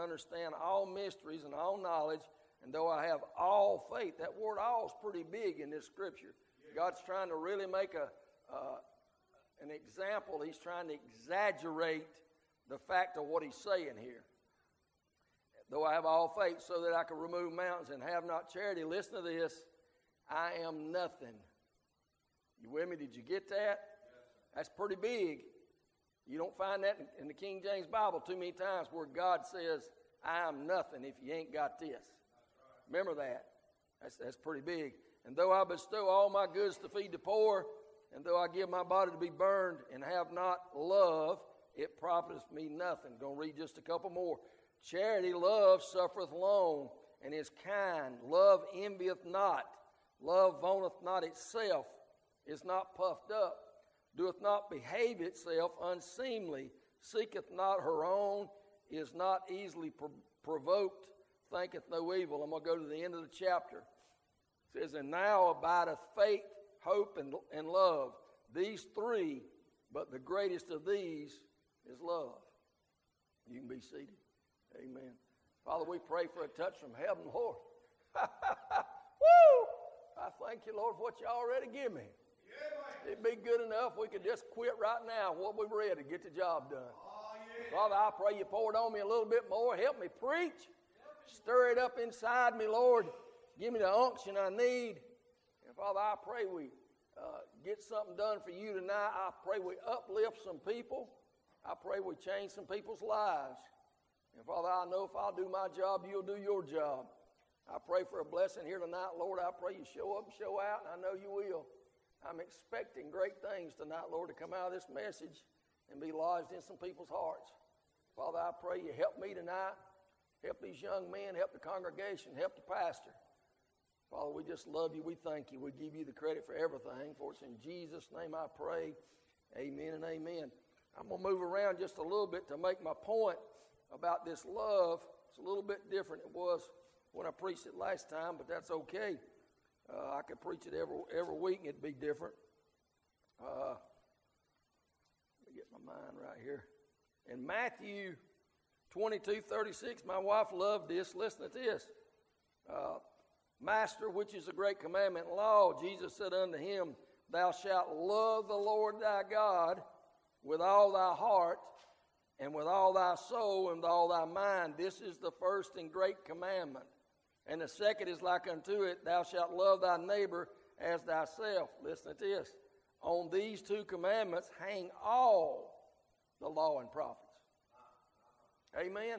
understand all mysteries and all knowledge, and though I have all faith, that word all is pretty big in this scripture. God's trying to really make a, uh, an example. He's trying to exaggerate the fact of what he's saying here. Though I have all faith so that I can remove mountains and have not charity, listen to this I am nothing. You with me? Did you get that? That's pretty big. You don't find that in the King James Bible too many times where God says, I am nothing if you ain't got this. Remember that. That's, that's pretty big. And though I bestow all my goods to feed the poor, and though I give my body to be burned and have not love, it profiteth me nothing. To read just a couple more. Charity, love suffereth long and is kind. Love envieth not. Love vaunteth not itself, is not puffed up, doeth not behave itself unseemly, seeketh not her own, is not easily provoked, thinketh no evil. I'm going to go to the end of the chapter. It says, And now abideth faith, hope, and, and love. These three, but the greatest of these is love. You can be seated. Amen. Father, we pray for a touch from heaven, Lord. Woo! I thank you, Lord, for what you already give me. It'd be good enough we could just quit right now what we read and get the job done. Father, I pray you pour it on me a little bit more. Help me preach. Stir it up inside me, Lord. Give me the unction I need. And Father, I pray we uh, get something done for you tonight. I pray we uplift some people. I pray we change some people's lives. And Father, I know if I'll do my job, you'll do your job. I pray for a blessing here tonight, Lord. I pray you show up and show out, and I know you will. I'm expecting great things tonight, Lord, to come out of this message and be lodged in some people's hearts. Father, I pray you help me tonight, help these young men, help the congregation, help the pastor. Father, we just love you. We thank you. We give you the credit for everything. For it's in Jesus' name I pray. Amen and amen. I'm going to move around just a little bit to make my point about this love. It's a little bit different it was when I preached it last time, but that's okay. Uh, I could preach it every, every week and it'd be different. Uh, let me get my mind right here. In Matthew 22 36, my wife loved this. Listen to this. Uh, Master, which is a great commandment and law, Jesus said unto him, Thou shalt love the Lord thy God with all thy heart and with all thy soul and with all thy mind. This is the first and great commandment. And the second is like unto it, Thou shalt love thy neighbor as thyself. Listen to this. On these two commandments hang all the law and prophets. Amen.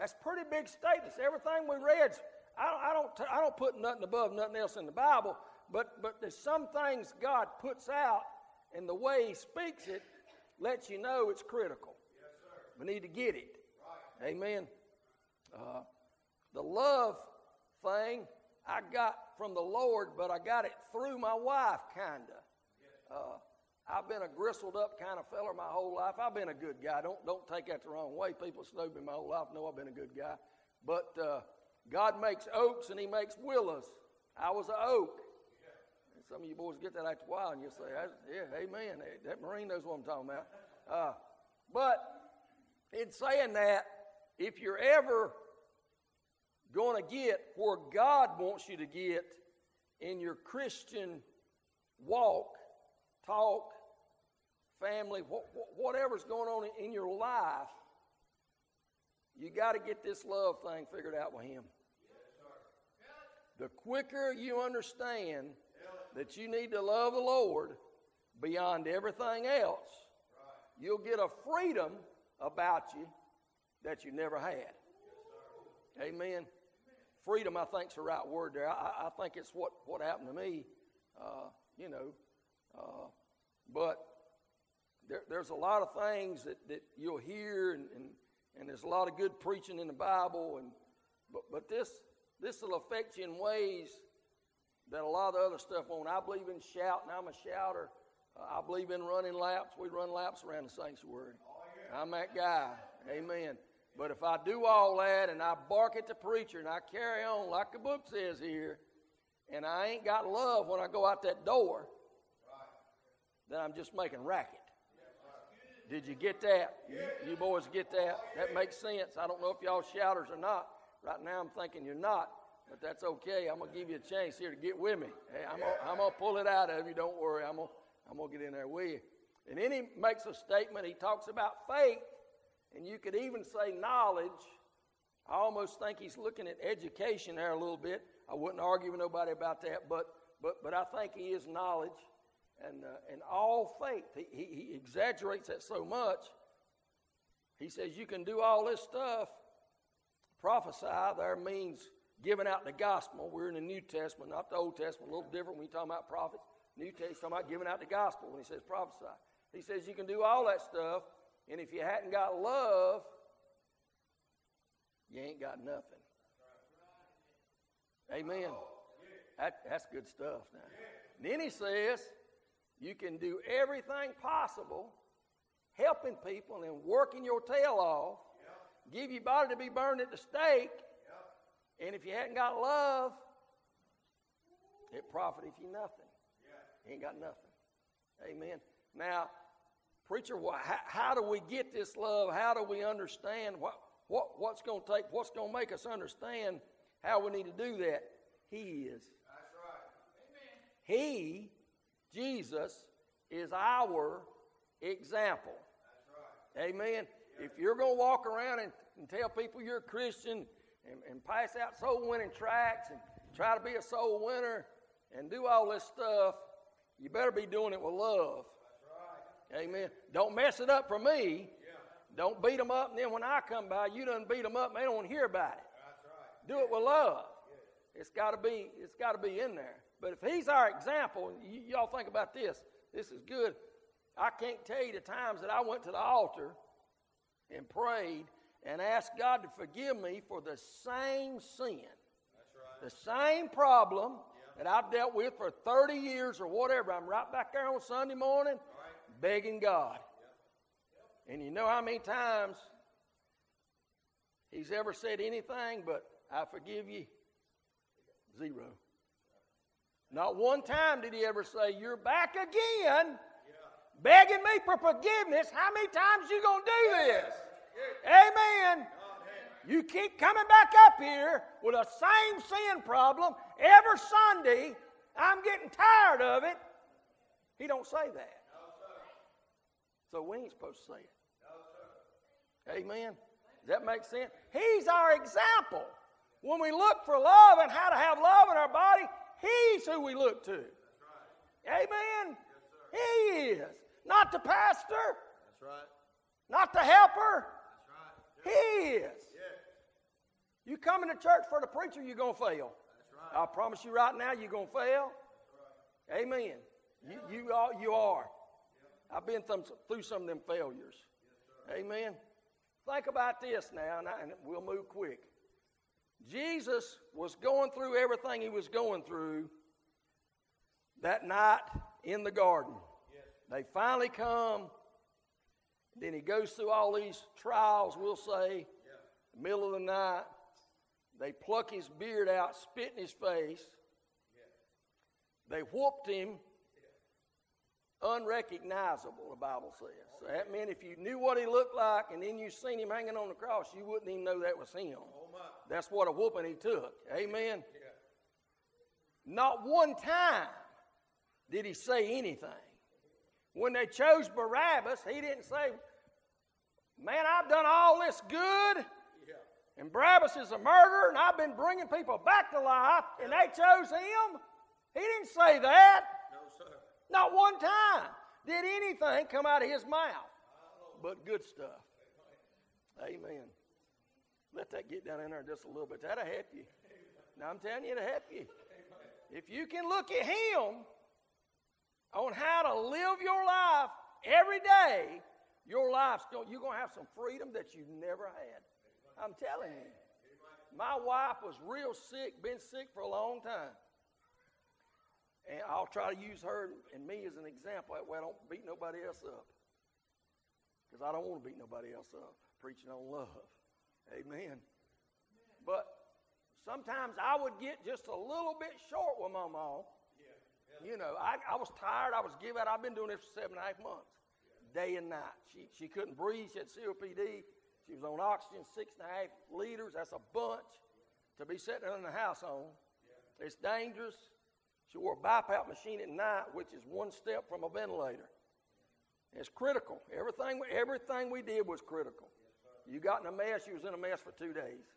That's pretty big statements. Everything we read I don't, I don't, I don't put nothing above nothing else in the Bible, but, but there's some things God puts out, and the way He speaks it lets you know it's critical. Yes, we need to get it. Right. Amen. Uh, the love thing I got from the Lord, but I got it through my wife, kind of. Uh, I've been a gristled up kind of feller my whole life. I've been a good guy. Don't don't take that the wrong way. People snow me my whole life know I've been a good guy. But uh, God makes oaks and He makes willows. I was an oak. And some of you boys get that after a while and you say, yeah, amen. That Marine knows what I'm talking about. Uh, but in saying that, if you're ever going to get where God wants you to get in your Christian walk, talk, family, whatever's going on in your life, you got to get this love thing figured out with Him. The quicker you understand that you need to love the Lord beyond everything else, you'll get a freedom about you that you never had. Amen. Freedom, I think, is the right word there. I, I think it's what, what happened to me, uh, you know. Uh, but there, there's a lot of things that, that you'll hear, and, and, and there's a lot of good preaching in the Bible. And, but, but this, this will affect you in ways that a lot of the other stuff won't. I believe in shouting. I'm a shouter. Uh, I believe in running laps. We run laps around the sanctuary. Oh, yeah. I'm that guy. Amen. But if I do all that and I bark at the preacher and I carry on like the book says here, and I ain't got love when I go out that door, then I'm just making racket. Did you get that? You, you boys get that? That makes sense. I don't know if y'all shouters or not. Right now I'm thinking you're not, but that's okay. I'm to give you a chance here to get with me. Hey, I'm going I'm to pull it out of you. Don't worry. I'm gonna, I'm gonna get in there with you. And then he makes a statement. He talks about faith, and you could even say knowledge. I almost think he's looking at education there a little bit. I wouldn't argue with nobody about that, but, but, but I think he is knowledge and, uh, and all faith. He, he, he exaggerates that so much. He says you can do all this stuff. Prophesy there means giving out the gospel. We're in the New Testament, not the Old Testament, a little different when you talk about prophets. New Testament, talking about giving out the gospel when he says prophesy. He says you can do all that stuff, and if you hadn't got love, you ain't got nothing. Amen. That, that's good stuff now. Then he says, you can do everything possible, helping people and working your tail off, give your body to be burned at the stake, and if you hadn't got love, it profiteth you nothing. You ain't got nothing. Amen. Now, preacher, how, how do we get this love? How do we understand what, what, what's going to take, what's going to make us understand how we need to do that? He is. That's right. Amen. He, Jesus, is our example. That's right. Amen. If you're going to walk around and, and tell people you're a Christian and, and pass out soul winning tracts and try to be a soul winner and do all this stuff, you better be doing it with love. Amen. Don't mess it up for me. Yeah. Don't beat them up, and then when I come by, you done beat them up, and they don't want to hear about it. That's right. Do it with love. It's got to be. It's got to be in there. But if he's our example, y- y'all think about this. This is good. I can't tell you the times that I went to the altar and prayed and asked God to forgive me for the same sin, That's right. the same problem that I've dealt with for 30 years or whatever. I'm right back there on Sunday morning. Begging God. And you know how many times He's ever said anything but, I forgive you? Zero. Not one time did He ever say, You're back again begging me for forgiveness. How many times you going to do this? Amen. You keep coming back up here with the same sin problem every Sunday. I'm getting tired of it. He don't say that. So we ain't supposed to say it. Amen. Does that make sense? He's our example. When we look for love and how to have love in our body, He's who we look to. Amen. He is. Not the pastor, That's right. not the helper. That's right. He is. Yeah. You come into church for the preacher, you're going to fail. That's right. I promise you right now, you're going to fail. Amen. You, you, are, you are. I've been through, some of them failures. Amen. Think about this now, and, I, and we'll move quick. Jesus was going through everything he was going through that night in the garden. They finally come. Then he goes through all these trials, we'll say, middle of the night. They pluck his beard out, spit in his face. They whooped him unrecognizable, the Bible says. So that meant if you knew what he looked like and then you seen him hanging on the cross, you wouldn't even know that was him. That's what a whooping he took. Amen. Yeah. Not one time did he say anything. When they chose Barabbas, he didn't say, Man, I've done all this good, and Barabbas is a murderer, and I've been bringing people back to life, and they chose him. He didn't say that. Not one time did anything come out of his mouth but good stuff. Amen. Let that get down in there just a little bit. That'll help you. Now, I'm telling you, it'll help you. If you can look at him on how to live your life every day, your life's going, you're going to have some freedom that you've never had. I'm telling you. My wife was real sick, been sick for a long time. And I'll try to use her and me as an example. That way I don't beat nobody else up. Because I don't want to beat nobody else up preaching on love. Amen. But sometimes I would get just a little bit short with my mom. You know, I, I was tired. I was giving out. I've been doing this for seven and a half months. day and night. She, she couldn't breathe. She had COPD. She was on oxygen, six and a half liters. That's a bunch to be sitting in the house on. It's dangerous. She wore a BiPAP machine at night, which is one step from a ventilator. It's critical. Everything, everything we did was critical. You got in a mess, you was in a mess for two days.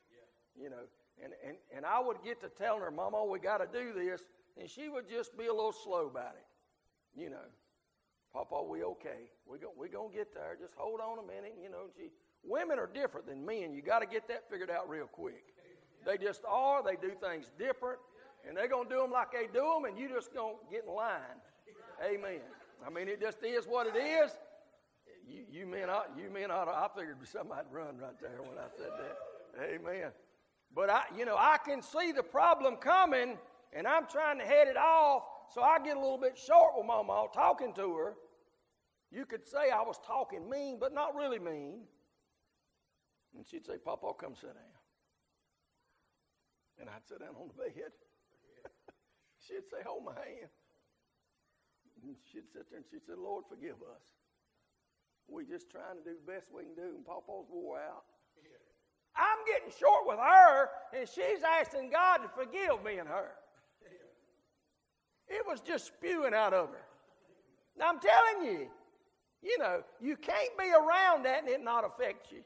You know, and, and, and I would get to telling her, Mama, we got to do this, and she would just be a little slow about it. You know, Papa, we okay. We go, we gonna get there. Just hold on a minute. You know, she, women are different than men. You got to get that figured out real quick. They just are. They do things different, and they're gonna do them like they do them, and you just gonna get in line. Amen. I mean, it just is what it is. You, you men, ought, you men ought to, I figured somebody'd run right there when I said that. Amen. But I, you know, I can see the problem coming, and I'm trying to head it off. So I get a little bit short with Mama talking to her. You could say I was talking mean, but not really mean. And she'd say, Papa, come sit down. And I'd sit down on the bed. She'd say, Hold my hand. And she'd sit there and she'd say, Lord, forgive us. We're just trying to do the best we can do, and Papa's wore out. I'm getting short with her, and she's asking God to forgive me and her. It was just spewing out of her. Now, I'm telling you, you know, you can't be around that and it not affect you.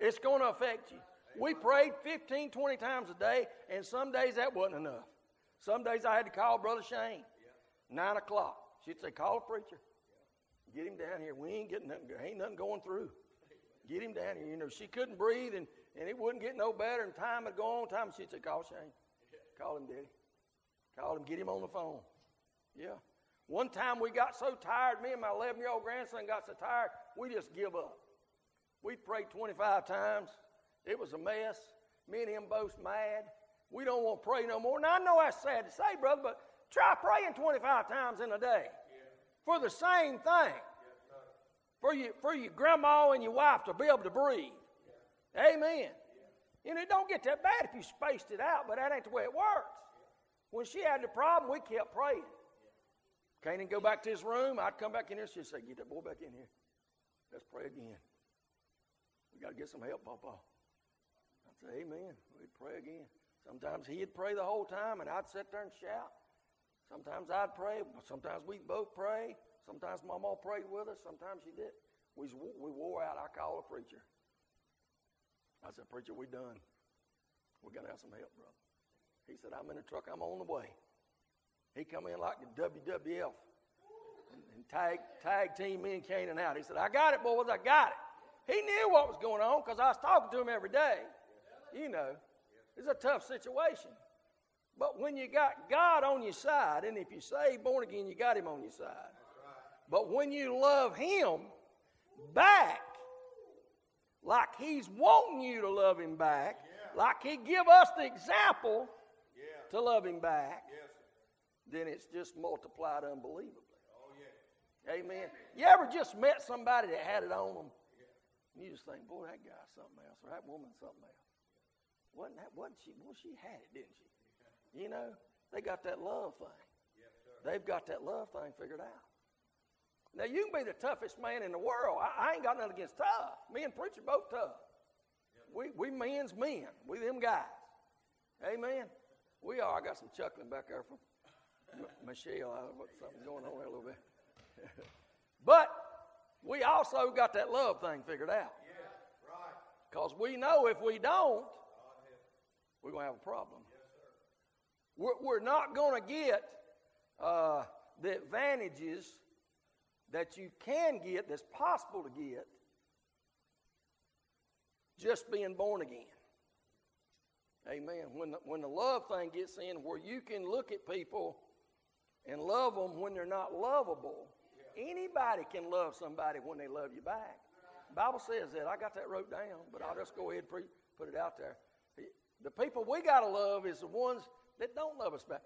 It's going to affect you. We prayed 15, 20 times a day, and some days that wasn't enough. Some days I had to call Brother Shane, 9 o'clock. She'd say, Call a preacher. Get him down here. We ain't getting nothing, ain't nothing going through. Get him down here. You know, she couldn't breathe, and, and it wouldn't get no better, and time would go on. Time, she'd say, Call Shane. Call him, Daddy. Call him, get him on the phone. Yeah. One time we got so tired, me and my 11 year old grandson got so tired, we just give up. We prayed 25 times. It was a mess. Me and him both mad. We don't want to pray no more. Now, I know that's sad to say, brother, but try praying 25 times in a day for the same thing. For, you, for your grandma and your wife to be able to breathe. Amen. You know, it don't get that bad if you spaced it out, but that ain't the way it works. When she had the problem, we kept praying. Canaan go back to his room. I'd come back in here. She'd say, Get that boy back in here. Let's pray again. We got to get some help, Papa. I'd say, Amen. We'd pray again. Sometimes he'd pray the whole time, and I'd sit there and shout. Sometimes I'd pray. Sometimes we'd both pray. Sometimes Mama prayed with us. Sometimes she did. We, we wore out. I called a preacher. I said, Preacher, we done. We got to have some help, brother. He said, I'm in the truck. I'm on the way. He come in like the WWF and, and tag, tag team me and Canaan out. He said, I got it, boys. I got it. He knew what was going on because I was talking to him every day. You know, it's a tough situation. But when you got God on your side, and if you say born again, you got him on your side. But when you love him back, like he's wanting you to love him back, like he give us the example to love him back, then it's just multiplied unbelievably. Oh, yeah. Amen. You ever just met somebody that had it on them? And you just think, boy, that guy's something else, or that woman's something else. Wasn't that, wasn't she? Well, she had it, didn't she? You know, they got that love thing. They've got that love thing figured out. Now, you can be the toughest man in the world. I, I ain't got nothing against tough. Me and Preacher both tough. We, we men's men. We them guys. Amen. We are. I got some chuckling back there from M- Michelle. I don't know something going on there a little bit. but we also got that love thing figured out. Yeah, right. Because we know if we don't, we're going to have a problem. We're, we're not going to get uh, the advantages that you can get, that's possible to get, just being born again. Amen. When the, when the love thing gets in, where you can look at people and love them when they're not lovable, anybody can love somebody when they love you back. Bible says that. I got that wrote down, but I'll just go ahead and pre- put it out there. The people we got to love is the ones that don't love us back.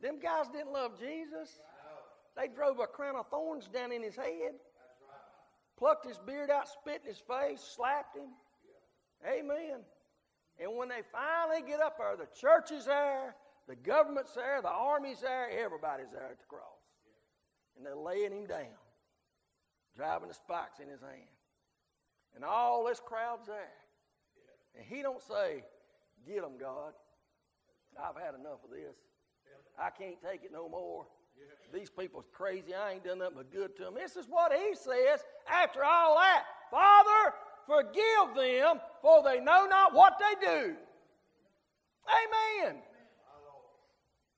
Them guys didn't love Jesus. They drove a crown of thorns down in his head, plucked his beard out, spit in his face, slapped him. Amen. And when they finally get up there, the church is there, the government's there, the army's there, everybody's there at the cross. And they're laying him down. driving the spikes in his hand. And all this crowd's there. And he don't say, get them, God. I've had enough of this. I can't take it no more. These people's crazy. I ain't done nothing but good to them. This is what he says after all that. Father, forgive them, for they know not what they do. Amen.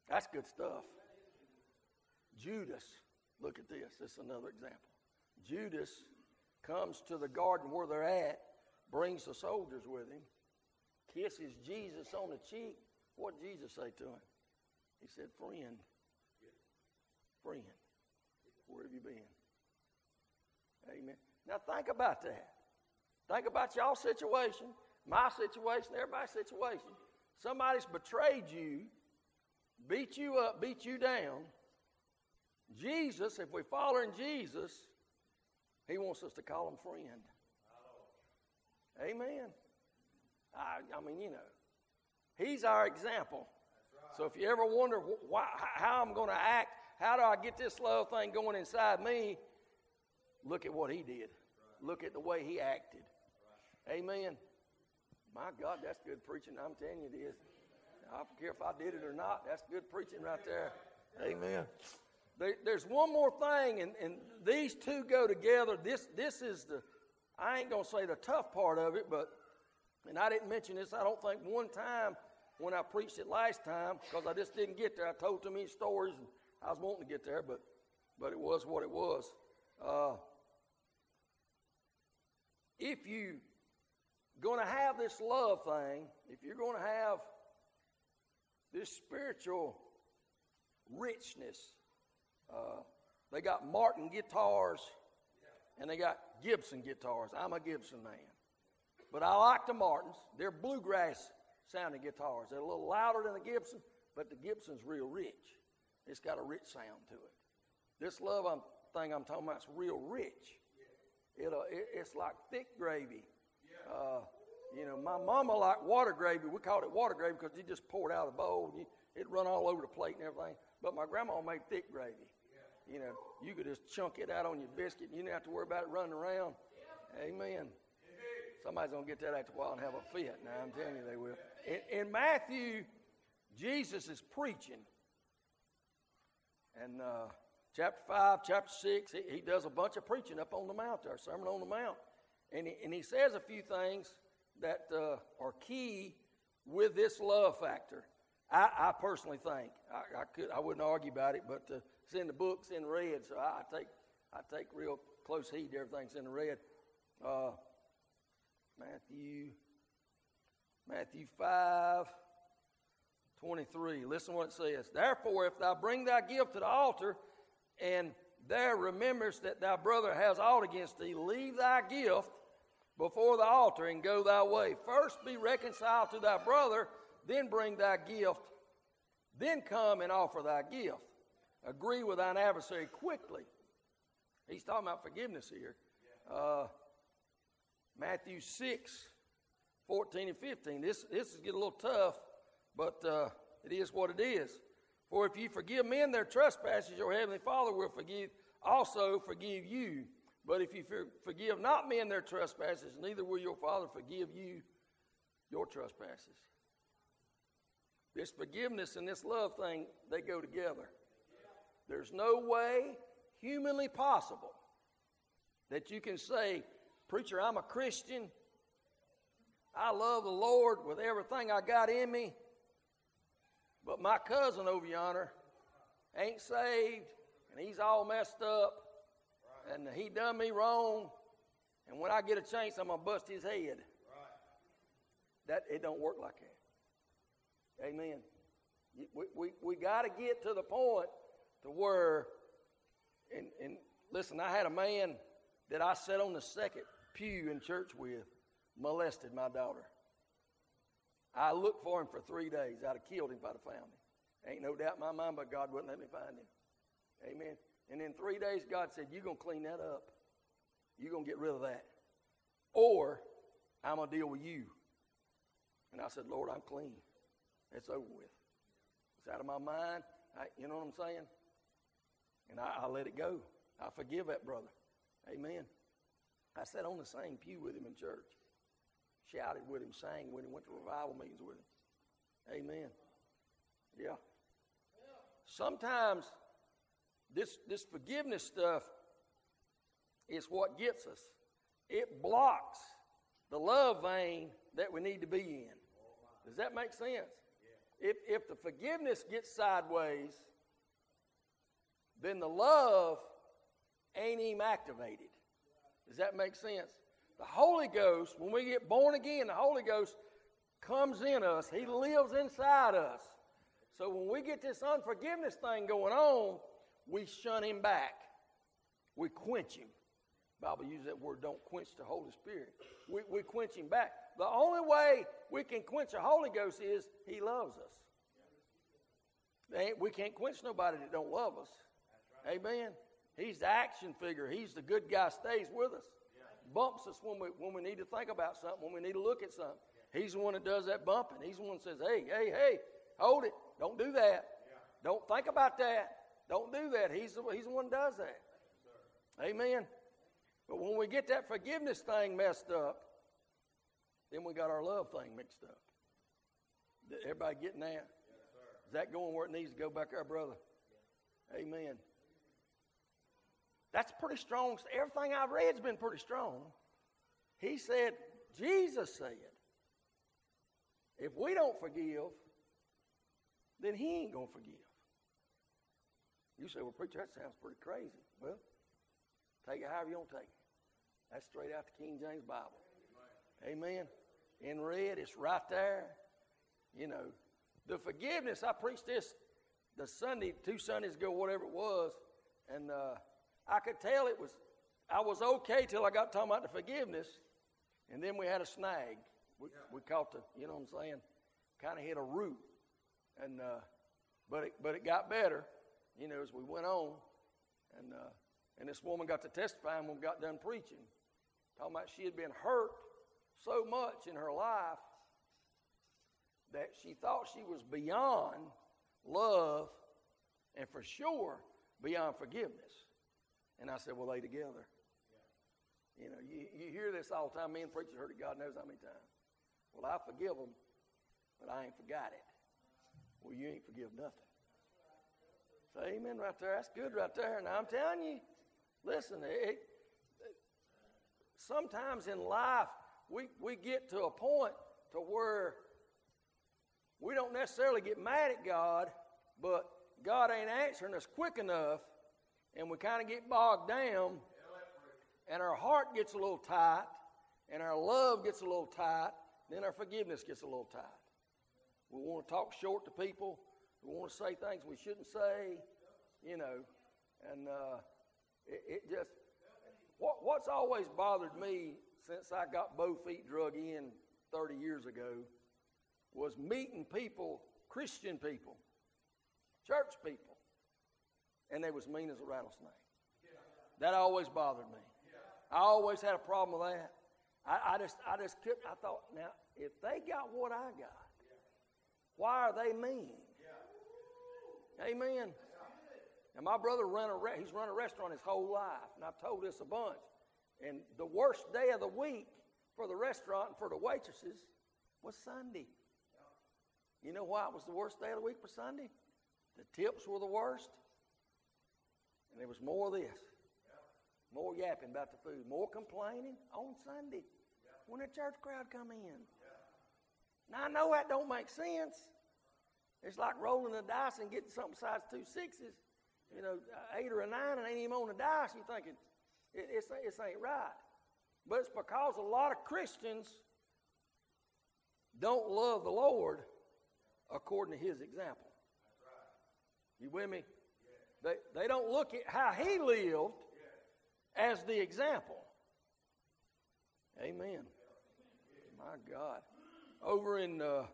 That's good stuff. Judas, look at this. This is another example. Judas comes to the garden where they're at, brings the soldiers with him, kisses Jesus on the cheek. What did Jesus say to him? He said, Friend, friend, where have you been? Amen. Now think about that. Think about y'all situation, my situation, everybody's situation. Somebody's betrayed you, beat you up, beat you down. Jesus, if we follow in Jesus, He wants us to call Him friend. Amen. I, I mean, you know, He's our example. So if you ever wonder why, how I'm going to act, how do I get this love thing going inside me? Look at what He did. Look at the way He acted. Amen. My God, that's good preaching. I'm telling you it is. I don't care if I did it or not. That's good preaching right there. Amen. There, there's one more thing, and, and these two go together. This, this is the, I ain't to say the tough part of it, but, and I didn't mention this, I don't think one time when I preached it last time, because I just didn't get there. I told too many stories, and I was wanting to get there, but, but it was what it was. Uh, if you going to have this love thing, if you're going to have this spiritual richness, uh, they got Martin guitars and they got Gibson guitars. I'm a Gibson man. But I like the Martins. They're bluegrass sounding guitars. They're a little louder than the Gibson, but the Gibson's real rich. It's got a rich sound to it. This love I'm, thing I'm talking about is real rich. It, uh, it, it's like thick gravy. Uh, you know, my mama liked water gravy. We called it water gravy because you just pour it out of the bowl. And you, it run all over the plate and everything. But my grandma made thick gravy. You know, you could just chunk it out on your biscuit. And you didn't have to worry about it running around. Amen. Somebody's going to get that after a while and have a fit. Now, I'm telling you they will. In, in Matthew, Jesus is preaching. And uh, chapter 5, chapter 6, he, he, does a bunch of preaching up on the mount there, Sermon on the Mount. And he, and he says a few things that uh, are key with this love factor. I, I personally think I, I, could I wouldn't argue about it, but uh, it's in the books in red, so I, I, take I take real close heed to everything's in the red. Uh, Matthew Matthew five twenty three. Listen what it says. Therefore, if thou bring thy gift to the altar, and there rememberest that thy brother has aught against thee, leave thy gift before the altar and go thy way. First be reconciled to thy brother, then bring thy gift, then come and offer thy gift. Agree with thine adversary quickly. He's talking about forgiveness here. Uh, Matthew 6, 14 and 15. This, this is getting a little tough, but uh, it is what it is. For if you forgive men their trespasses, your heavenly Father will forgive, also forgive you. But if you forgive not men their trespasses, neither will your Father forgive you your trespasses. This forgiveness and this love thing, they go together. There's no way humanly possible that you can say, Preacher, I'm a Christian. I love the Lord with everything I got in me. But my cousin over yonder ain't saved and he's all messed up and he done me wrong, and when I get a chance, I'm gonna bust his head. That it don't work like that. Amen. We, we, we got to get to the point to where, and, and listen, I had a man that I sat on the second pew in church with molested my daughter. I looked for him for three days. I'd have killed him if I'd have found him. Ain't no doubt in my mind, but God wouldn't let me find him. Amen. And in three days, God said, You're going to clean that up. You're going to get rid of that. Or I'm going to deal with you. And I said, Lord, I'm clean. It's over with. It's out of my mind. I, you know what I'm saying? And I, I let it go. I forgive that brother. Amen. I sat on the same pew with him in church, shouted with him, sang with him, went to revival meetings with him. Amen. Yeah. Sometimes this, this forgiveness stuff is what gets us. It blocks the love vein that we need to be in. Does that make sense? If, if the forgiveness gets sideways, then the love ain't even activated. Does that make sense? The Holy Ghost, when we get born again, the Holy Ghost comes in us, He lives inside us. So when we get this unforgiveness thing going on, we shun Him back. We quench Him. Bible uses that word, don't quench the Holy Spirit. We, we quench Him back. The only way we can quench the Holy Ghost is He loves us. We can't quench nobody that don't love us. Amen. He's the action figure. He's the good guy, stays with us. Bumps us when we, when we need to think about something, when we need to look at something. He's the one that does that bumping. He's the one that says, hey, hey, hey, hold it. Don't do that. Don't think about that. Don't do that. He's the, he's the one that does that. Amen. But when we get that forgiveness thing messed up, then we got our love thing mixed up. Everybody getting that? Is that going where it needs to go back there, brother? Amen. That's pretty strong. Everything I've read's been pretty strong. He said, Jesus said, if we don't forgive, then he ain't going to forgive. You say, well, preacher, that sounds pretty crazy. Well, take it however you want to take it. That's straight out the King James Bible. Amen. In red, it's right there. You know, the forgiveness, I preached this the Sunday, two Sundays ago, whatever it was, and uh, I could tell it was, I was okay till I got talking about the forgiveness, and then we had a snag. We, yeah. we caught the, you know what I'm saying, kind of hit a root, and uh, but it, but it got better, you know, as we went on, and uh, and this woman got to testifying when we got done preaching, talking about she had been hurt so much in her life that she thought she was beyond love and for sure beyond forgiveness. And I said, Well, they together. You know, you, you hear this all the time. Me and preachers heard it God knows how many times. Well, I forgive them, but I ain't forgot it. Well, you ain't forgive nothing. Say amen right there. That's good right there. And I'm telling you, listen, it, it, sometimes in life we, we get to a point to where we don't necessarily get mad at God, but God ain't answering us quick enough, and we kind of get bogged down, and our heart gets a little tight, and our love gets a little tight, then our forgiveness gets a little tight. We want to talk short to people. We want to say things we shouldn't say, you know, and uh, it, it, just what, what's always bothered me since I got both feet drug in 30 years ago was meeting people, Christian people, church people, and they was mean as a rattlesnake. That always bothered me. I always had a problem with that. I, I just, I just couldn't. I thought, now, if they got what I got, why are they mean? Amen. And my brother run a re- he's run a restaurant his whole life, and I've told this a bunch. And the worst day of the week for the restaurant and for the waitresses was Sunday. You know why it was the worst day of the week for Sunday? The tips were the worst. And there was more of this. More yapping about the food. More complaining on Sunday when the church crowd come in. Now I know that don't make sense. It's like rolling the dice and getting something size two sixes. You know, uh, eight or a nine and ain't even on the dice. You're thinking, it, it's, it ain't right. But it's because a lot of Christians don't love the Lord according to his example. You with me? They, they don't look at how he lived as the example. Amen. My God. Over in, uh,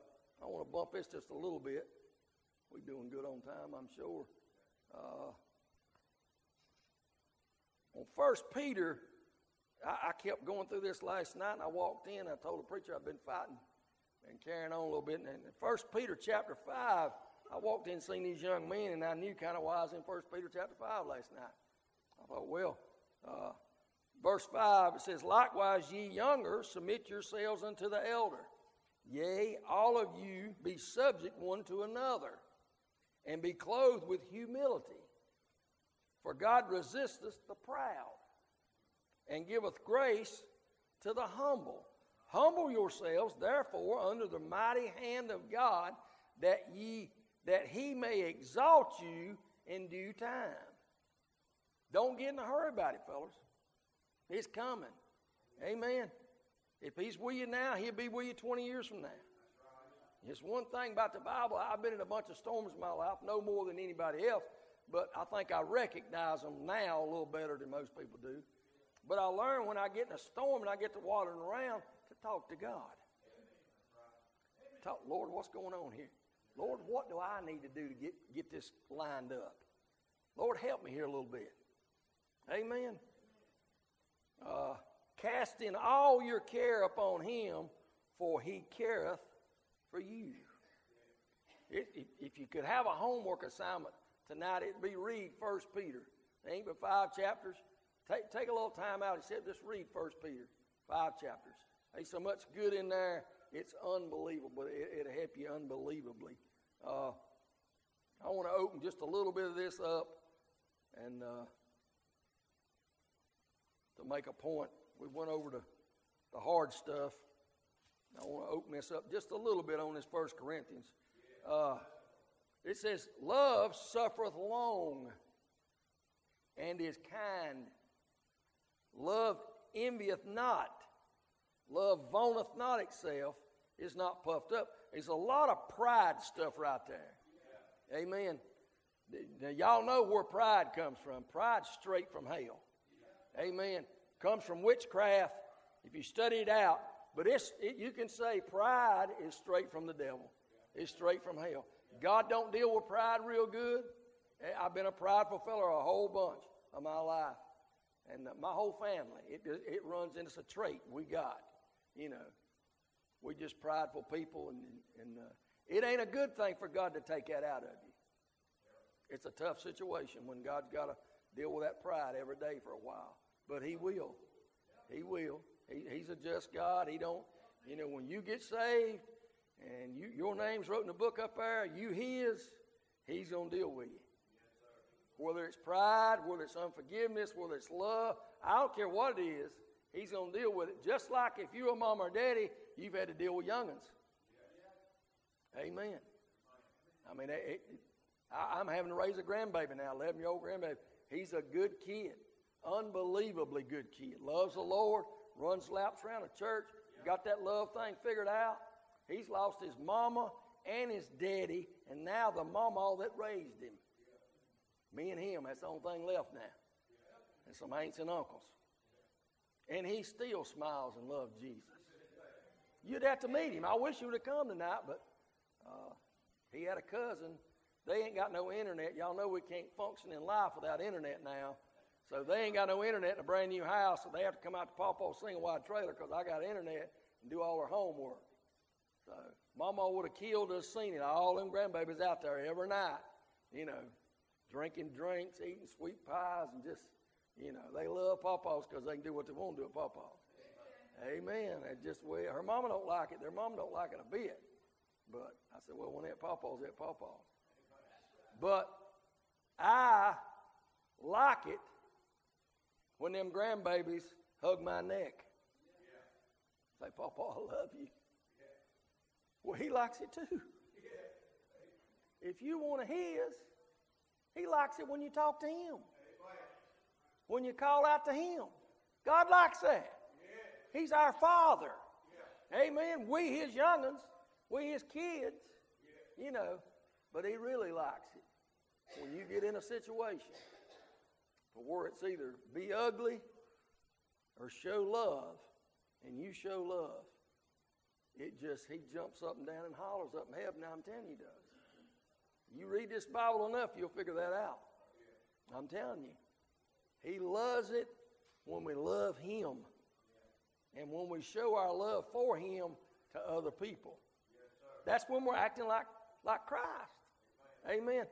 I want to bump this just a little bit. We're doing good on time, I'm sure. Uh, on First Peter, I, I kept going through this last night, and I walked in. I told the preacher I've been fighting and carrying on a little bit. And First Peter chapter five, I walked in and seen these young men, and I knew kind of why I was in First Peter chapter five last night. I thought, well, uh, Verse 5, it says, Likewise, ye younger, submit yourselves unto the elder. Yea, all of you be subject one to another, and be clothed with humility. For God resisteth the proud, and giveth grace to the humble. Humble yourselves, therefore, under the mighty hand of God, that ye that he may exalt you in due time. Don't get in a hurry about it, fellas. It's coming. Amen. If he's with you now, he'll be with you 20 years from now. It's one thing about the Bible. I've been in a bunch of storms in my life, no more than anybody else, but I think I recognize them now a little better than most people do. But I learn when I get in a storm and I get to wandering around to talk to God. Talk, Lord, what's going on here? Lord, what do I need to do to get, get this lined up? Lord, help me here a little bit. Amen. Uh, casting all your care upon him, for he careth for you. It, it, if you could have a homework assignment tonight, it'd be read First Peter. There ain't but five chapters. Take, take a little time out He said, just read First Peter, five chapters. There's so much good in there, it's unbelievable. It, it'll help you unbelievably. Uh, I want to open just a little bit of this up and uh, to make a point. We went over to the hard stuff. I want to open this up just a little bit on this First Corinthians. Uh, it says, "Love suffereth long, and is kind. Love envieth not. Love vaunteth not itself, is not puffed up." There's a lot of pride stuff right there. Amen. Now, y'all know where pride comes from. Pride's straight from hell. Amen. Comes from witchcraft. If you study it out, but it's, it, you can say pride is straight from the devil. It's straight from hell. God don't deal with pride real good. Eh, I've been a prideful feller a whole bunch of my life. And my whole family, it, it runs into a trait we got, you know. We're just prideful people, and, and uh, it ain't a good thing for God to take that out of you. It's a tough situation when God's got to deal with that pride every day for a while. But He will. He will. He, he's a just God. He don't, you know, when you get saved and you, your name's wrote in the book up there, you His, He's going to deal with you. Whether it's pride, whether it's unforgiveness, whether it's love, I don't care what it is, He's going to deal with it. Just like if you're a mom or daddy, you've had to deal with youngins. Amen. I mean, it, it, I, am having to raise a grandbaby now, 11 year old grandbaby. He's a good kid, unbelievably good kid. Loves the Lord, runs laps around the church, got that love thing figured out. He's lost his mama and his daddy, and now the mama that raised him. Me and him, that's the only thing left now. And some aunts and uncles. And he still smiles and loves Jesus. You'd have to meet him. I wish you would have come tonight, but uh, he had a cousin. They ain't got no internet. Y'all know we can't function in life without internet now. So they ain't got no internet in a brand new house, so they have to come out to Pawpaw's single wide trailer because I got internet and do all their homework. So Mama would have killed us seeing it. All them grandbabies out there every night, you know, drinking drinks, eating sweet pies, and just, you know, they love Pawpaw's because they can do what they want to do at Pawpaw's. Amen. That's just the way her mama don't like it. Their mama don't like it a bit. But I said, well, when they at Pawpaw's, at Pawpaw's. But I like it when them grandbabies hug my neck. Say, Papa, I love you. Well, he likes it too. If you want a his, he likes it when you talk to him. When you call out to him. God likes that. He's our Father. Amen. We His young'uns, we His kids, you know, but He really likes it when you get in a situation where it's either be ugly or show love, and you show love. It just, he jumps up and down and hollers up in heaven. Now, I'm telling you, does. You read this Bible enough, you'll figure that out. I'm telling you. He loves it when we love him and when we show our love for Him to other people. That's when we're acting like, like Christ. Amen.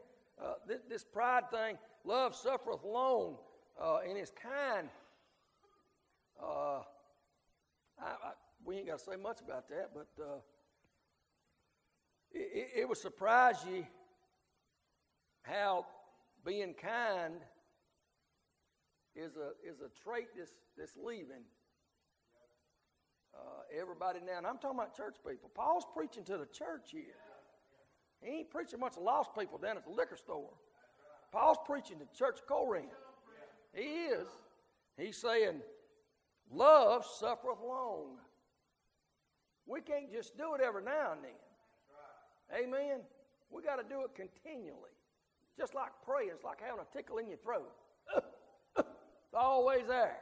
Uh, this, this, pride thing, love suffereth long uh, and is kind. Uh, I, I, we ain't got to say much about that, but uh, it, it, would surprise you how being kind is a, is a trait that's, that's leaving uh, everybody now. And I'm talking about church people. Paul's preaching to the church here. He ain't preaching bunch of lost people down at the liquor store. Paul's preaching to church Corinth. He is. He's saying, Love suffereth long. We can't just do it every now and then. Amen. We got to do it continually. Just like praying, it's like having a tickle in your throat. it's always there.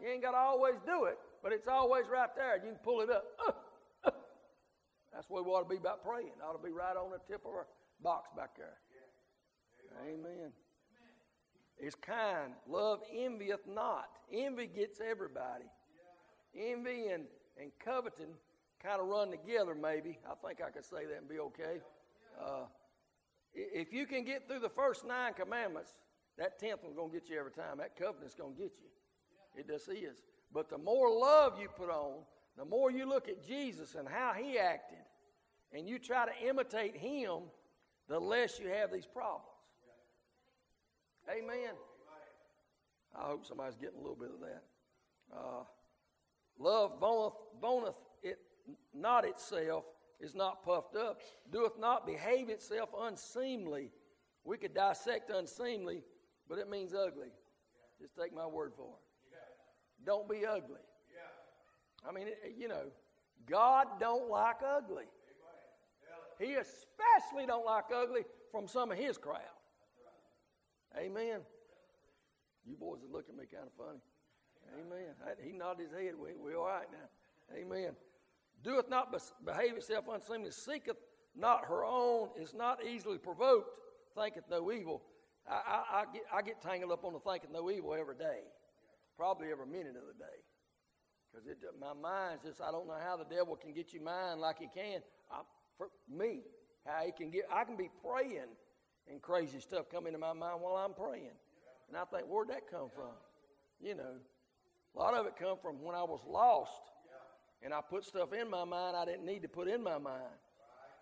You ain't got to always do it, but it's always right there. and You can pull it up. That's what we ought to be about praying. It ought to be right on the tip of our box back there. Amen. It's kind. Love envieth not. Envy gets everybody. Envy and, and coveting kind of run together, maybe. I think I could say that and be okay. Uh, if you can get through the first nine commandments, that tenth one's going to get you every time. That covenant's going to get you. It just is. But the more love you put on, the more you look at Jesus and how he acted, and you try to imitate him, the less you have these problems. Amen. I hope somebody's getting a little bit of that. Uh, love boneth, boneth it not itself, is not puffed up, doeth not behave itself unseemly. We could dissect unseemly, but it means ugly. Just take my word for it. Don't be ugly. Yeah. I mean, you know, God don't like ugly. He especially don't like ugly from some of his crowd. Amen. You boys are looking at me kind of funny. Amen. He nodded his head. We, we all right now. Amen. Doeth not behave itself unseemly, seeketh not her own, is not easily provoked, thinketh no evil. I, I, I, get, I get tangled up on the thinking no evil every day, probably every minute of the day. Because my mind's just, I don't know how the devil can get you mind like he can. I, for me, how he can get, I can be praying and crazy stuff come into my mind while I'm praying. And I think, where'd that come from? You know, a lot of it come from when I was lost and I put stuff in my mind I didn't need to put in my mind.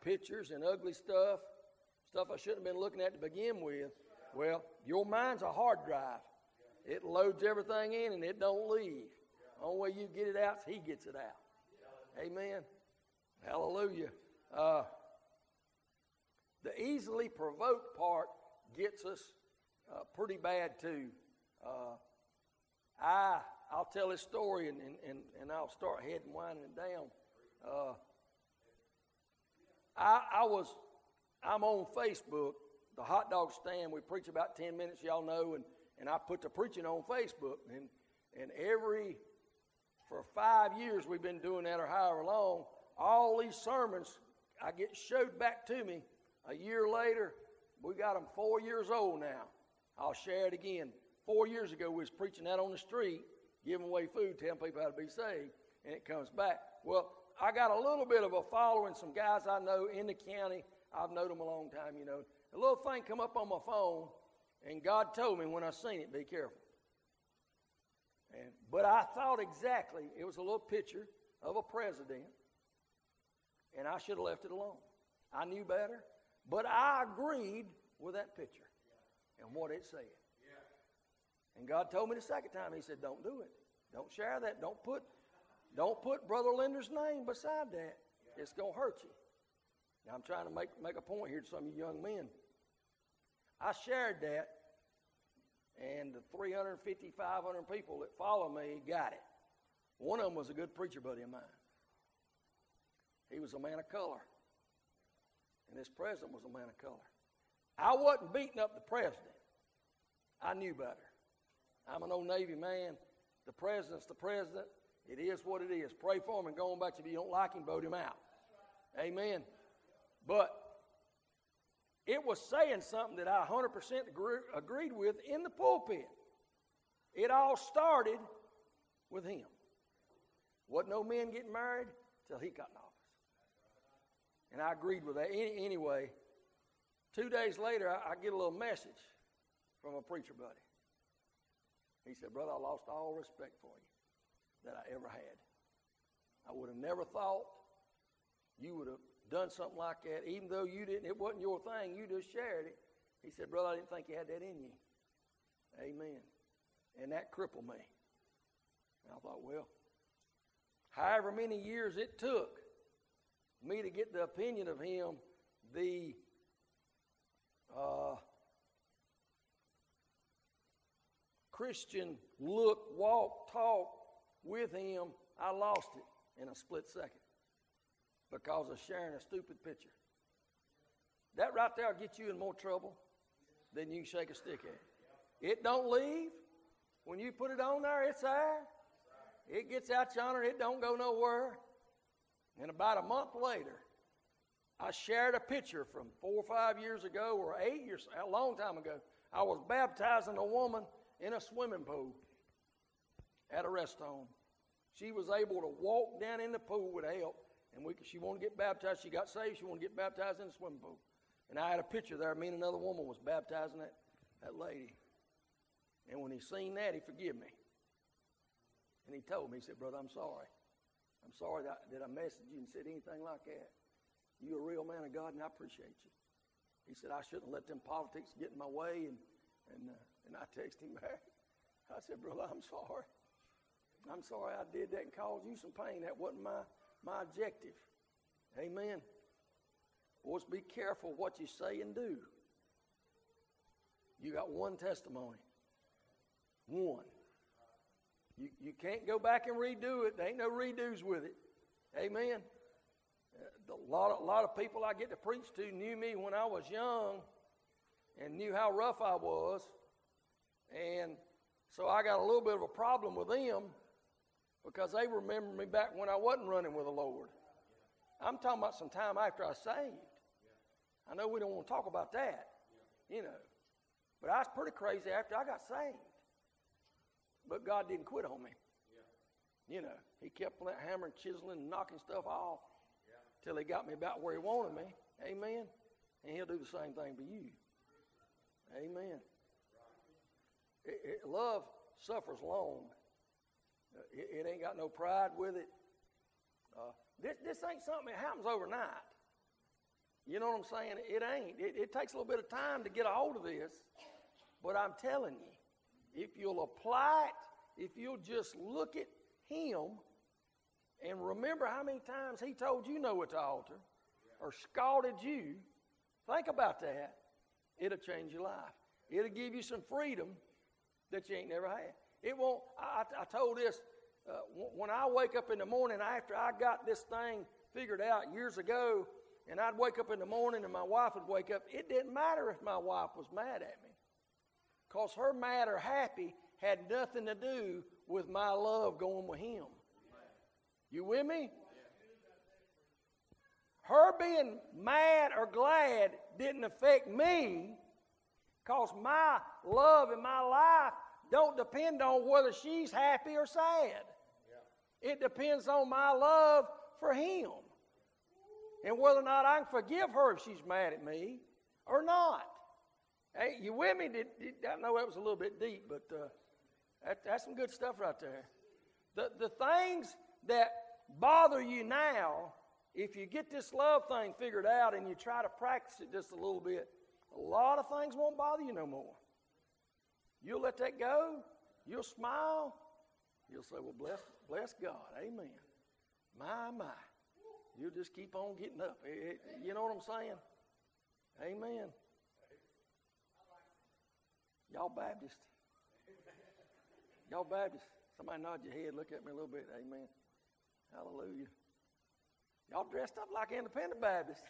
Pictures and ugly stuff, stuff I shouldn't have been looking at to begin with. Well, your mind's a hard drive. It loads everything in and it don't leave. Only way you get it out is he gets it out. Amen. Hallelujah. Uh, the easily provoked part gets us uh, pretty bad too. Uh, I I'll tell this story and, and, and I'll start heading winding it down. Uh, I, I was I'm on Facebook, the hot dog stand. We preach about ten minutes, y'all know, and, and I put the preaching on Facebook, and and every for five years we've been doing that or however long. All these sermons I get showed back to me a year later, we got them four years old now. I'll share it again. Four years ago, we was preaching that on the street, giving away food, telling people how to be saved, and it comes back. Well, I got a little bit of a following, some guys I know in the county. I've known them a long time, you know. A little thing come up on my phone, and God told me when I seen it, be careful. And, but I thought exactly, it was a little picture of a president, and I should have left it alone. I knew better. But I agreed with that picture and what it said. And God told me the second time, He said, Don't do it. Don't share that. Don't put, don't put Brother Linder's name beside that. It's going to hurt you. Now, I'm trying to make, make a point here to some of you young men. I shared that, and the 350, 500 people that follow me got it. One of them was a good preacher buddy of mine. He was a man of color and this president was a man of color. I wasn't beating up the president. I knew better. I'm an old Navy man. The president's the president. It is what it is. Pray for him and go on back. If you don't like him, vote him out. Amen. But it was saying something that I 100% agree, agreed with in the pulpit. It all started with him. Wasn't no men getting married till he got off. And I agreed with that. Any, anyway, two days later, I, I get a little message from a preacher buddy. He said, Brother, I lost all respect for you. that I ever had. I would have never thought you would have done something like that, even though you didn't, it wasn't your thing, you just shared it. He said, Brother, I didn't think you had that in you. Amen. And that crippled me. And I thought, well, however many years it took me to get the opinion of him, the uh, Christian look, walk, talk with him, I lost it in a split second because of sharing a stupid picture. That right there will get you in more trouble than you shake a stick at. It don't leave. When you put it on there, it's there. It gets out yonder, it don't go nowhere. And about a month later, I shared a picture from four or five years ago or eight years, a long time ago. I was baptizing a woman in a swimming pool at a rest home. She was able to walk down in the pool with help, and we, she wanted to get baptized. She got saved. She wanted to get baptized in the swimming pool. And I had a picture there. Me and another woman was baptizing that, that lady. And when he seen that, he forgive me. And he told me, he said, Brother, I'm sorry. I'm sorry that, that I messaged you and said anything like that. You're a real man of God, and I appreciate you. He said, I shouldn't let them politics get in my way. And, and, uh, and I texted him back. I said, Brother, I'm sorry. I'm sorry I did that and caused you some pain. That wasn't my, my objective. Amen. Boys, be careful what you say and do. You got one testimony. One. You, you can't go back and redo it. There ain't no redos with it. Amen uh, a lot, of, a lot of people I get to preach to knew me when I was young and knew how rough I was. And so I got a little bit of a problem with them because they remember me back when I wasn't running with the Lord. I'm talking about some time after I saved. I know we don't want to talk about that, you know. But I was pretty crazy after I got saved. But God didn't quit on me. You know, He kept hammering, chiseling, knocking stuff off till he got me about where he wanted me. Amen. And he'll do the same thing for you. Amen. It, it, love suffers long. Uh, it, it, ain't got no pride with it. Uh, this, this ain't something that happens overnight. You know what I'm saying? It ain't. It, it takes a little bit of time to get a hold of this. But I'm telling you, if you'll apply it, if you'll just look at Him and remember how many times he told you no at the altar or scalded you. Think about that. It'll change your life. It'll give you some freedom that you ain't never had. It won't. I, I told this uh, when I wake up in the morning after I got this thing figured out years ago, and I'd wake up in the morning and my wife would wake up. It didn't matter if my wife was mad at me, because her mad or happy had nothing to do with my love going with him. You with me? Her being mad or glad didn't affect me because my love and my life don't depend on whether she's happy or sad. It depends on my love for him and whether or not I can forgive her if she's mad at me or not. Hey, you with me? Did, did, I know that was a little bit deep, but uh, that, that's some good stuff right there. The, the things that bother you now, if you get this love thing figured out and you try to practice it just a little bit, a lot of things won't bother you no more. You'll let that go. You'll smile. You'll say, Well, bless, bless God. Amen. My, my. You'll just keep on getting up. It, it, you know what I'm saying? Amen. Y'all Baptist. Y'all Baptist. Somebody nod your head, look at me a little bit. Amen. Hallelujah. Y'all dressed up like independent Baptists.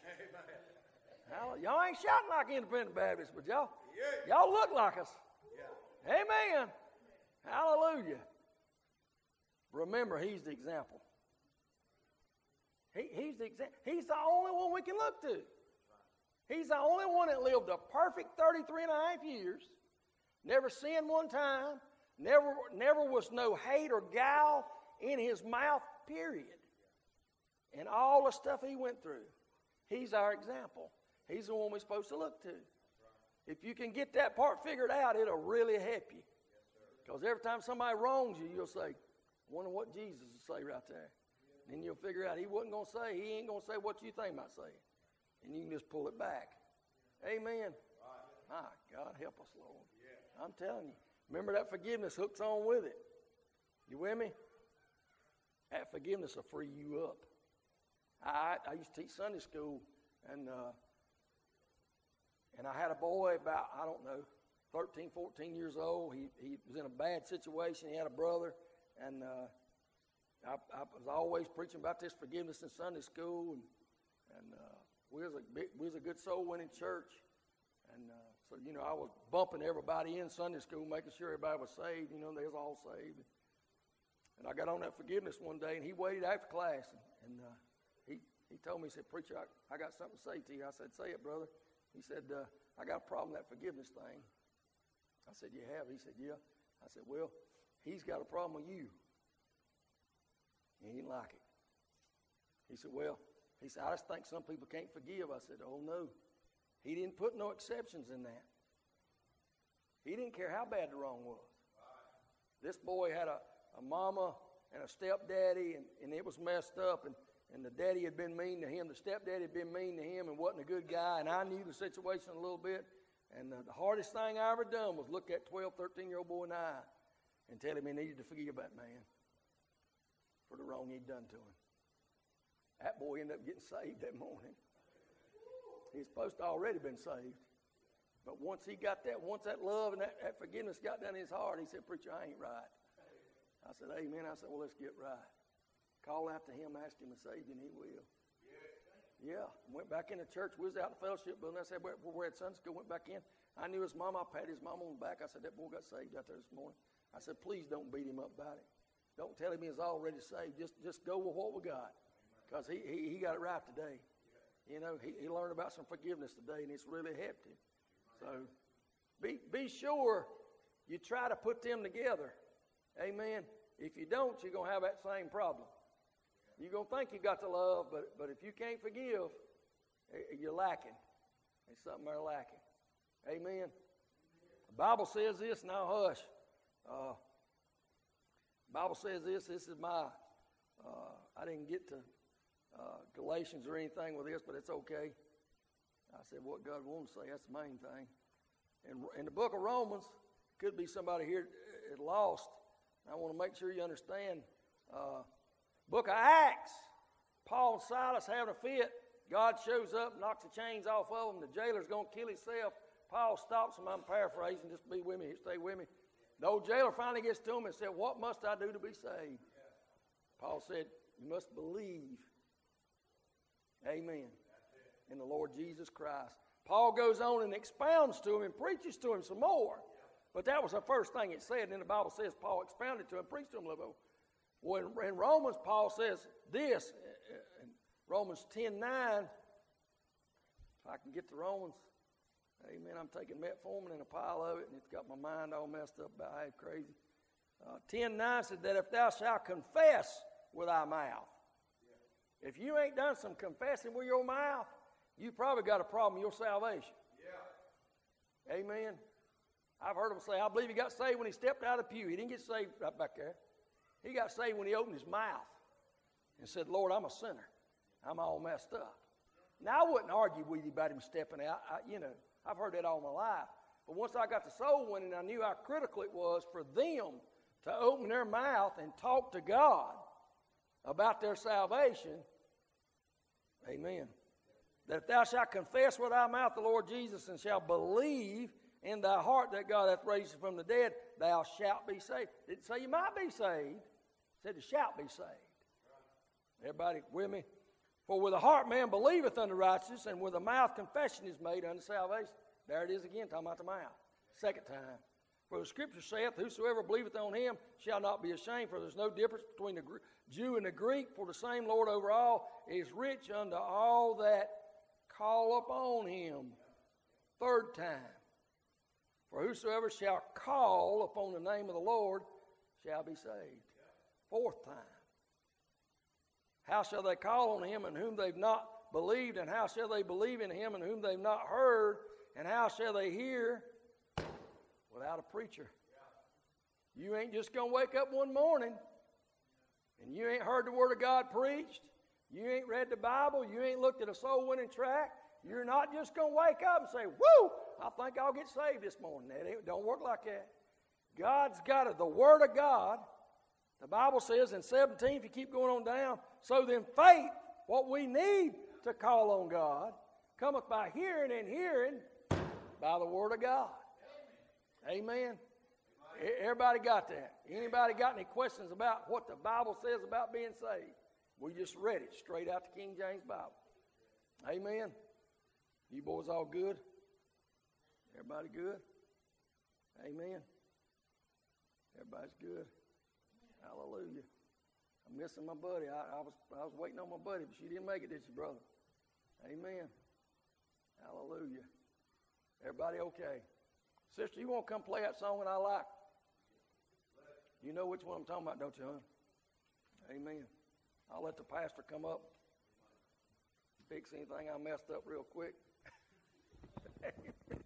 Amen. Y'all ain't shouting like independent Baptists, but y'all, y'all look like us. Amen. Hallelujah. Remember, he's the example. He, he's, the exa- he's the only one we can look to. He's the only one that lived a perfect 33 and a half years, never sinned one time, never, never was no hate or guile in his mouth, period. And all the stuff he went through, he's our example. He's the one we're supposed to look to. If you can get that part figured out, it'll really help you. Because every time somebody wrongs you, you'll say, Wonder what Jesus would say right there. And then you'll figure out he wasn't going to say, he ain't going to say what you think might say. And you can just pull it back. Amen. My God, help us, Lord. I'm telling you. Remember that forgiveness hooks on with it. You with me? That forgiveness will free you up. I, I used to teach Sunday school, and uh, and I had a boy about I don't know 13, 14 years old. He, he was in a bad situation. He had a brother, and uh, I, I, was always preaching about this forgiveness in Sunday school. And, and uh, we, was a big, we was a good soul winning church. And uh, so, you know, I was bumping everybody in Sunday school, making sure everybody was saved. You know, they was all saved. And I got on that forgiveness one day, and he waited after class. And, and uh, he, he told me, he said, Preacher, I, I got something to say to you. I said, Say it, brother. He said, uh, I got a problem with that forgiveness thing. I said, You have? He said, Yeah. I said, Well, he's got a problem with you. He didn't like it. He said, Well, he said, I just think some people can't forgive. I said, Oh, no. He didn't put no exceptions in that. He didn't care how bad the wrong was. This boy had a, a mama and a stepdaddy, and, and it was messed up, and, and the daddy had been mean to him. The stepdaddy had been mean to him and wasn't a good guy, and I knew the situation a little bit. And the, the hardest thing I ever done was look at 12, 13 year old boy in the eye and tell him he needed to forgive that man for the wrong he'd done to him. That boy ended up getting saved that morning. He's supposed to already been saved. But once he got that, once that love and that, that forgiveness got down in his heart, he said, Preacher, I ain't right. I said, Amen. I said, Well, let's get right. Call out to him, ask him to save you, and he will. Yeah, went back into church. We was out in the fellowship building. I said, we're, we're at Sunday school. Went back in. I knew his mom. I patted his mom on the back. I said, that boy got saved out there this morning. I said, please don't beat him up about it. Don't tell him he's already saved. Just, just go with what we got. Because he, he, he got it right today. You know, he, he learned about some forgiveness today, and it's really helped him. So be, be sure you try to put them together. Amen. If you don't, you're going to have that same problem. You're going to think you got the love, but, but if you can't forgive, eh, you're lacking. There's something there lacking. Amen. The Bible says this, now hush. Uh, Bible says this, this is my, uh, I didn't get to uh, Galatians or anything with this, but it's okay. I said what God wants to say, that's the main thing. In, in the book of Romans, could be somebody here eh, lost. I want to make sure you understand. Uh, Book of Acts, Paul and Silas having a fit. God shows up, knocks the chains off of them. The jailer's going to kill himself. Paul stops him. I'm paraphrasing. Just be with me. Stay with me. The old jailer finally gets to him and said, What must I do to be saved? Paul said, You must believe. Amen. In the Lord Jesus Christ. Paul goes on and expounds to him and preaches to him some more. But that was the first thing it said. And then the Bible says Paul expounded to him, preached to him a little bit. Well, in, in Romans, Paul says this in Romans 10 9. If I can get to Romans, amen. I'm taking metformin and a pile of it, and it's got my mind all messed up about half crazy. Uh, 10 9 said that if thou shalt confess with thy mouth, if you ain't done some confessing with your mouth, you probably got a problem with your salvation. Yeah. Amen. I've heard them say, I believe he got saved when he stepped out of the pew. He didn't get saved right back there. He got saved when he opened his mouth and said, Lord, I'm a sinner. I'm all messed up. Now, I wouldn't argue with you about him stepping out. I, you know, I've heard that all my life. But once I got the soul winning, I knew how critical it was for them to open their mouth and talk to God about their salvation. Amen. That thou shalt confess with thy mouth the Lord Jesus and shalt believe in thy heart that God hath raised him from the dead, thou shalt be saved. Didn't say you might be saved. It said you shalt be saved. Everybody with me? For with the heart man believeth unto righteousness, and with the mouth confession is made unto salvation. There it is again, talking about the mouth. Second time. For the scripture saith, Whosoever believeth on him shall not be ashamed, for there's no difference between the Jew and the Greek, for the same Lord over all is rich unto all that call upon him. Third time. For whosoever shall call upon the name of the Lord shall be saved. Fourth time. How shall they call on him in whom they've not believed? And how shall they believe in him in whom they've not heard? And how shall they hear without a preacher? You ain't just going to wake up one morning and you ain't heard the Word of God preached, you ain't read the Bible, you ain't looked at a soul winning track, you're not just going to wake up and say, Woo, I think I'll get saved this morning. That don't work like that. God's got it. The Word of God, the Bible says in 17, if you keep going on down, so then faith, what we need to call on God, cometh by hearing and hearing by the Word of God. Amen. Everybody got that? Anybody got any questions about what the Bible says about being saved? We just read it straight out the King James Bible. Amen. You boys all good? Everybody good? Amen. Everybody's good. Hallelujah. I'm missing my buddy. I, I, was I was waiting on my buddy, but she didn't make it, did she, brother? Amen. Hallelujah. Everybody okay? Sister, you want to come play that song that I like? You know which one I'm talking about, don't you, hon? Amen. I'll let the pastor come up, fix anything I messed up real quick.